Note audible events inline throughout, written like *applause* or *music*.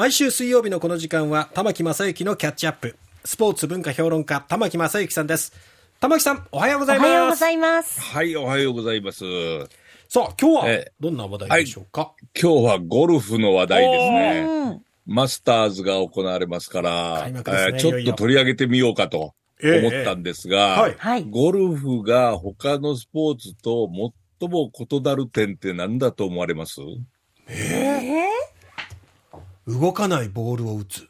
毎週水曜日のこの時間は玉木正幸のキャッチアップ。スポーツ文化評論家玉木正幸さんです。玉木さんおはようございます。おはようございます。はい、おはようございます。さあ今日はええ。どんな話題でしょうか、今日はゴルフの話題ですね。うん。マスターズが行われますから、ねえーちょっと取り上げてみようかと思ったんですが、はい。はい。ゴルフが他のスポーツと最も異なる点って何だと思われます？え動かないボールを打つ。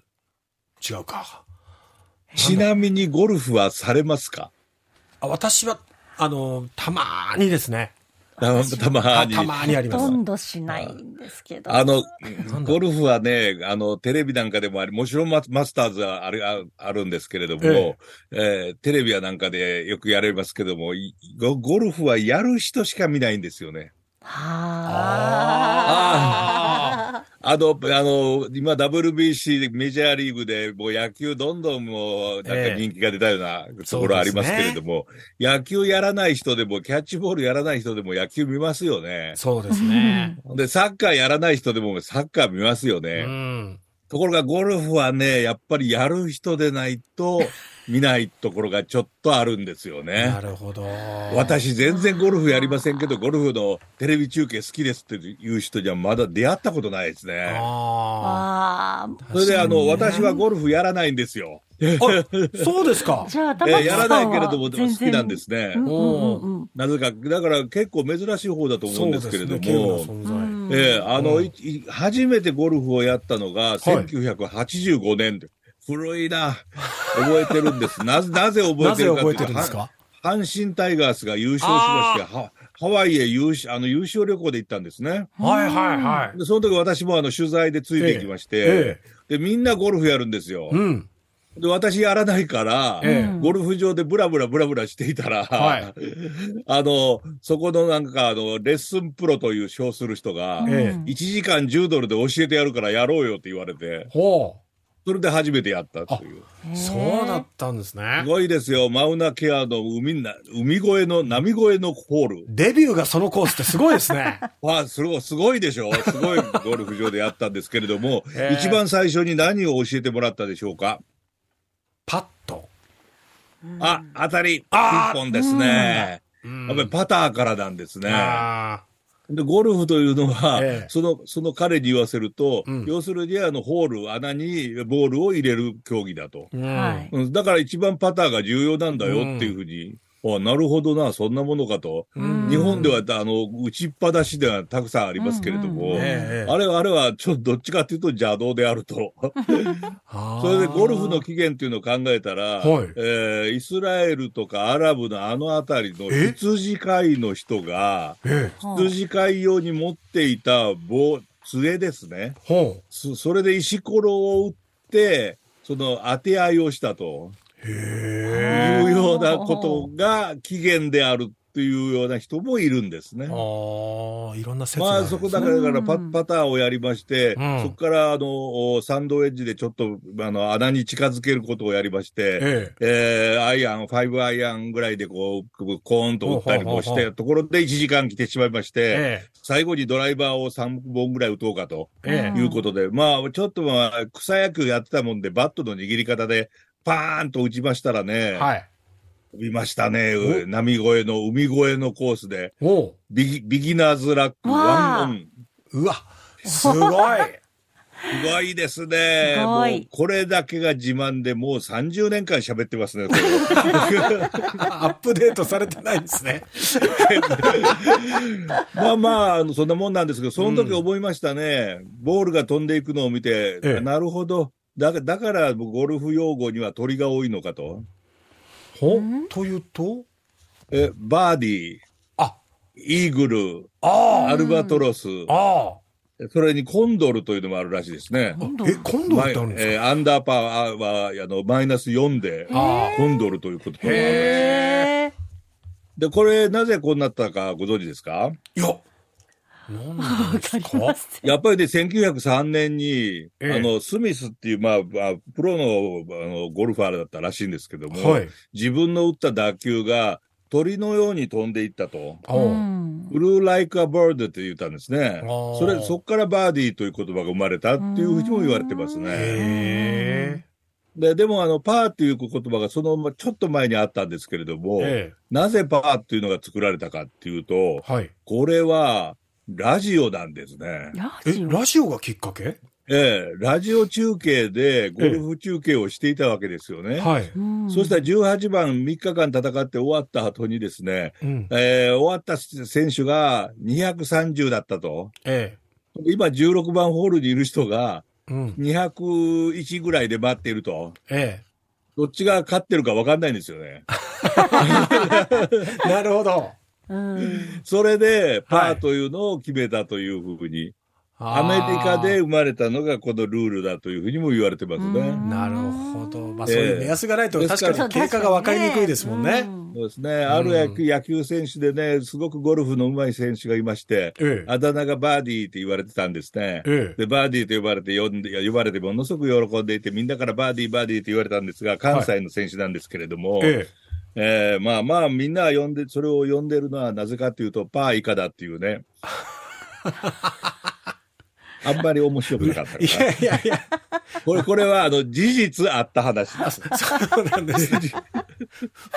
違うか。ちなみにゴルフはされますか？あ私はあのたまーにですね。たたまに。あたまーにあります。ほとんどしないんですけど。あのゴルフはね、あの、テレビなんかでもあり、もちろんママスターズはある、ああるんですけれども、ええ。ーテレビはなんかでよくやれますけども、ゴルフはやる人しか見ないんですよね。はあの、あの、今 WBC メジャーリーグでもう野球どんどんもうなんか人気が出たようなところありますけれども、野球やらない人でも、キャッチボールやらない人でも野球見ますよね。そうですね *laughs* で、サッカーやらない人でもサッカー見ますようね。んところがゴルフはね、やっぱりやる人でないと *laughs* 見ないところがちょっとあるんですよねな。るほど私全然ゴルフやりませんけど、ゴルフのテレビ中継好きですっていう人にはまだ出会ったことないですね。ああそれであの、私はゴルフやらないんですよ。あそうですかあ。*laughs* じゃあ、えーやらないけれども全然好きなんですねう。んうんうんうんなぜか、だから結構珍しい方だと思うんですけれどそうですねも、稀有な存在ええあの、うんいい初めてゴルフをやったのがい1985年で、古いな。覚えてるんです。なぜ、なぜ覚えてるか覚えてというと、るんですか？は阪神タイガースが優勝しまして、はハワイへ優勝、あの、優勝旅行で行ったんですね。はいはいはい。で、その時私もあの、取材でついていきまして、えで、みんなゴルフやるんですよ。うん。で、私やらないから、ええ。ゴルフ場でブラブラブラブラしていたら、はい。*laughs* あの、そこのなんかあの、レッスンプロという称する人が、えうん1時間10ドルで教えてやるからやろうよって言われて、ほそれで初めてやったという。うそうだったんですね。すごいですよ。マウナケアの海な、海越えの、波越えのホール。デビューがそのコースってすごいですね。わ *laughs* あ、すごい、すごいでしょ。すごいゴルフ場でやったんですけれども、ええ。一番最初に何を教えてもらったでしょうか？パッとあ、当たり、ピンポンですね。うん。やっぱりパターからなんですね。あで、ゴルフというのは、ええ。その、その彼に言わせると、うん。要するにあの、ホール、穴にボールを入れる競技だと。ーうん。だから一番パターが重要なんだよっていうふうに、あなるほどな、そんなものかと。うん。日本では、あの、打ちっぱなしではたくさんありますけれども、あれは、あれは、ちょっとどっちかっていうと邪道であると。それでゴルフの起源っていうのを考えたら、はい。えーイスラエルとかアラブのあの辺りのえ？羊飼いの人が、ええ。羊飼い用に持っていた棒、杖ですね。それで石ころを打って、その当て合いをしたとへいうようなことが起源であるっていうような人もいるんですね。ああいろんな説がまあそこだからだからパうん。パターをやりまして、うん。そこからあの、サンドウェッジでちょっとあの穴に近づけることをやりまして、ええ。えーアイアン、5アイアンぐらいでこう、コーンと打ったりもしほうほうほて、ところで1時間来てしまいまして、え最後にドライバーを3本ぐらい打とうかとええいうことで、まあ、ちょっとまあ、草野球やってたもんで、バットの握り方で、パーンと打ちましたらえね、はい。飛びましたねお。波越えの、海越えのコースで、お。うビギビギナーズラック、ワンオン。うわ。すごい。*laughs* すごいですね。すもう、これだけが自慢で、もう30年間喋ってますね、*laughs* アップデートされてないんですね。*laughs* まあまあそんなもんなんですけど、その時思いましたね。ボールが飛んでいくのを見て、ええ。なるほど。だだから、ゴルフ用語には鳥が多いのかと。ほ？というと？え、バーディー、あ。イーグル、あアルバトロス、ああそれにコンドルというのもあるらしいですね。あえ今度ってあるんですか？えーアンダーパーは、あの、マイナス4で、あコンドルということがあるへへで、これ、なぜこうなったかご存知ですか？いや *laughs* やっぱりね、1903年に、ええあの、スミスっていう、まあ、まあプロのあのゴルファーだったらしいんですけども、はい自分の打った打球が、鳥のように飛んでいったと。おううん。flew like a bird って言ったんですね。それ、そこからバーディーという言葉が生まれたっていうふうにも言われてますね。へで、でもあの、パーっていう言葉がそのまちょっと前にあったんですけれども、え。えなぜパーっていうのが作られたかっていうと、え。はい。これは、ラジオなんですね。え、ラジオ？ラジオがきっかけ？ええ、ラジオ中継でゴルフ中継をしていたわけですよね。はい。うんそしたら18番3日間戦って終わった後にですね、うん。えー終わった選手が230だったと。え今16番ホールにいる人がえ。うん。201ぐらいで待っていると。えどっちが勝ってるか分かんないんですよね。え。*laughs* なるほど。うん。それで、パはいーというのを決めたというふうに、アアメリカで生まれたのがこのルールだというふうにも言われてますね。うんなるほど。まあ、ええそういう目安がないと、ですから確かに経過が分かりにくいですもんね。そうですね。ある野球野球選手でね、すごくゴルフの上手い選手がいまして、ええ。あだ名がバーディーって言われてたんですね。ええ。で、バーディーと呼ばれて、呼んで、呼ばれてものすごく喜んでいて、みんなからバーディー、バーディーって言われたんですが、関西の選手なんですけれども、ええーまあまあ、みんな呼んで、それを呼んでるのはなぜかというと、パー以下だっていうね。*laughs* あんまり面白くなかったかな。やいやいや、これ、これは、あの、事実あった話です。*laughs* そうなんです。フ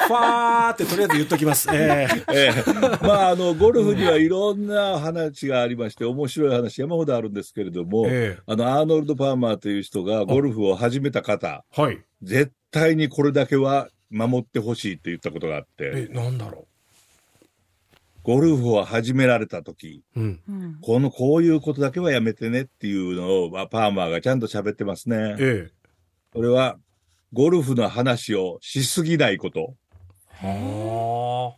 ァーってとりあえず言っときます。ええ。ええまあ、あの、ゴルフにはいろんな話がありまして、面白い話山ほどあるんですけれども、ええ。あの、アーノルド・パーマーという人がゴルフを始めた方、はい。絶対にこれだけは守ってほしいと言ったことがあって、え、なんだろゴルフを始められた時、う。うん。うん。この、こういうことだけはやめてねっていうのを、まあパーマーがちゃんと喋ってますね。ええ。それは、ゴルフの話をしすぎないこと。は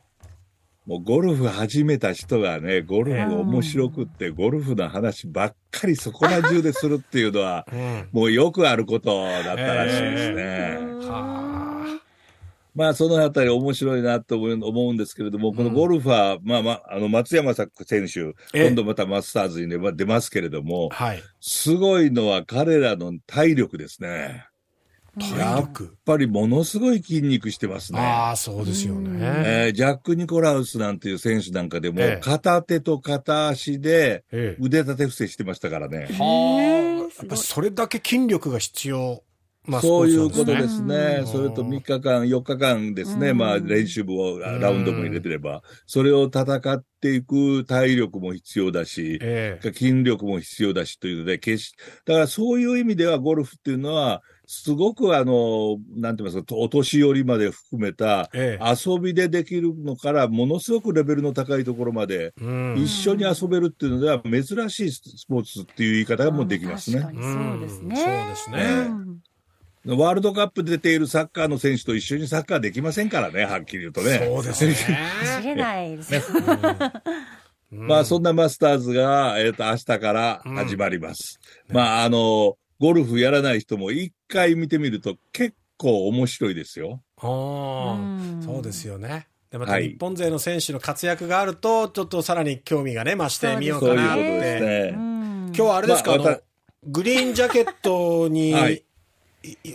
もうゴルフ始めた人がね、ゴルフ面白くって、ゴルフの話ばっかりそこら中でするっていうのは、あ。うん。もうよくあることだったらしいですね。はまあ、そのあたり面白いなと思う思うんですけれども、このゴルファー、まあまあ、あの、松山選手、ええ今度またマスターズに出出ますけれどもあ。、はい。すごいのは彼らの体力ですね。体やっ力。ぱりものすごい筋肉してますね。ああ、そうですよね。えージャック・ニコラウスなんていう選手なんかでも、ええ片手と片足でええ。腕立て伏せしてましたからね。はあ。やっぱりそれだけ筋力が必要なスポそういうことですね。それと3日間、4日間ですね。うんまあ練習部をんラウンドも入れてれば、それを戦っていく体力も必要だし、ええ。筋力も必要だしというので、決し、だからそういう意味ではゴルフっていうのは、すごくあの、なんて言いますか、お年寄りまで含めたええ。遊びでできるのから、ものすごくレベルの高いところまで、うん一緒に遊べるっていうのでは、珍しいスポーツっていう言い方がもうできますね。確かにそうですね。うんそうですねうんワールドカップ出ているサッカーの選手と一緒にサッカーできませんからね、はっきり言うとね。そうですね。知れないですね。う *laughs* んまあ、そんなマスターズが、えっ、と、明日から始まります。まあ、あの、ゴルフやらない人も一回見てみると結構面白いですよ。ああうんそうですよね。で、またはい日本勢の選手の活躍があると、ちょっとさらに興味がね、増してみようそういうかなって。ことですね。今今日はあれですか、まあグリーンジャケットに、はいい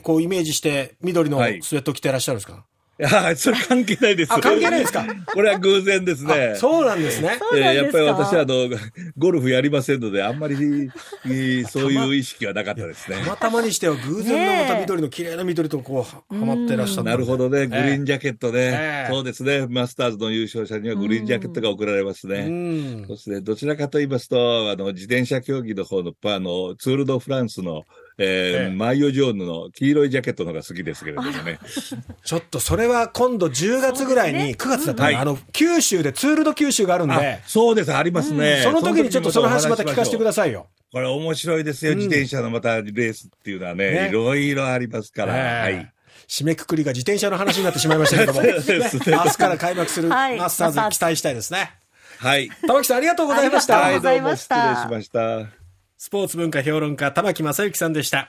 こうイメージして緑のはいスウェット着てらっしゃるんですか、いや、それ関係ないです。あ、関係ないですか？*laughs* これは偶然ですねあ。そうなんですね。えーやっぱり私はあの、ゴルフやりませんので、あんまり、えーそういう意識はなかったですねた。またまにしては偶然のまた緑の綺麗な緑とこう、ははまってらっしゃったなるほどね、グリーンジャケットね。ええそうですね、マスターズの優勝者にはグリーンジャケットが贈られますうね。んそ。して、どちらかと言いますと、あの、自転車競技の方の、あの、ツール・ド・フランスの、えーええマイオ・ジョーヌの黄色いジャケットの方が好きですけれどもね。*laughs* ちょっとそれは今度10月ぐらいに、9月だったかな、はいあの、九州でツールド九州があるんあで、そうです、ありますね。その時にちょっとその話また聞かせてください。よ。これ面白いですよ、うん自転車のまたレースっていうのはね、ねいろいろありますから。ええはい。締めくくりが自転車の話になってしまいましたけども、*laughs* ね明日から開幕するはいマスターズに期待したいですね。はい。玉木さんありがとうございました。ありがとうございました失礼しました。スポーツ文化評論家、玉木正幸さんでした。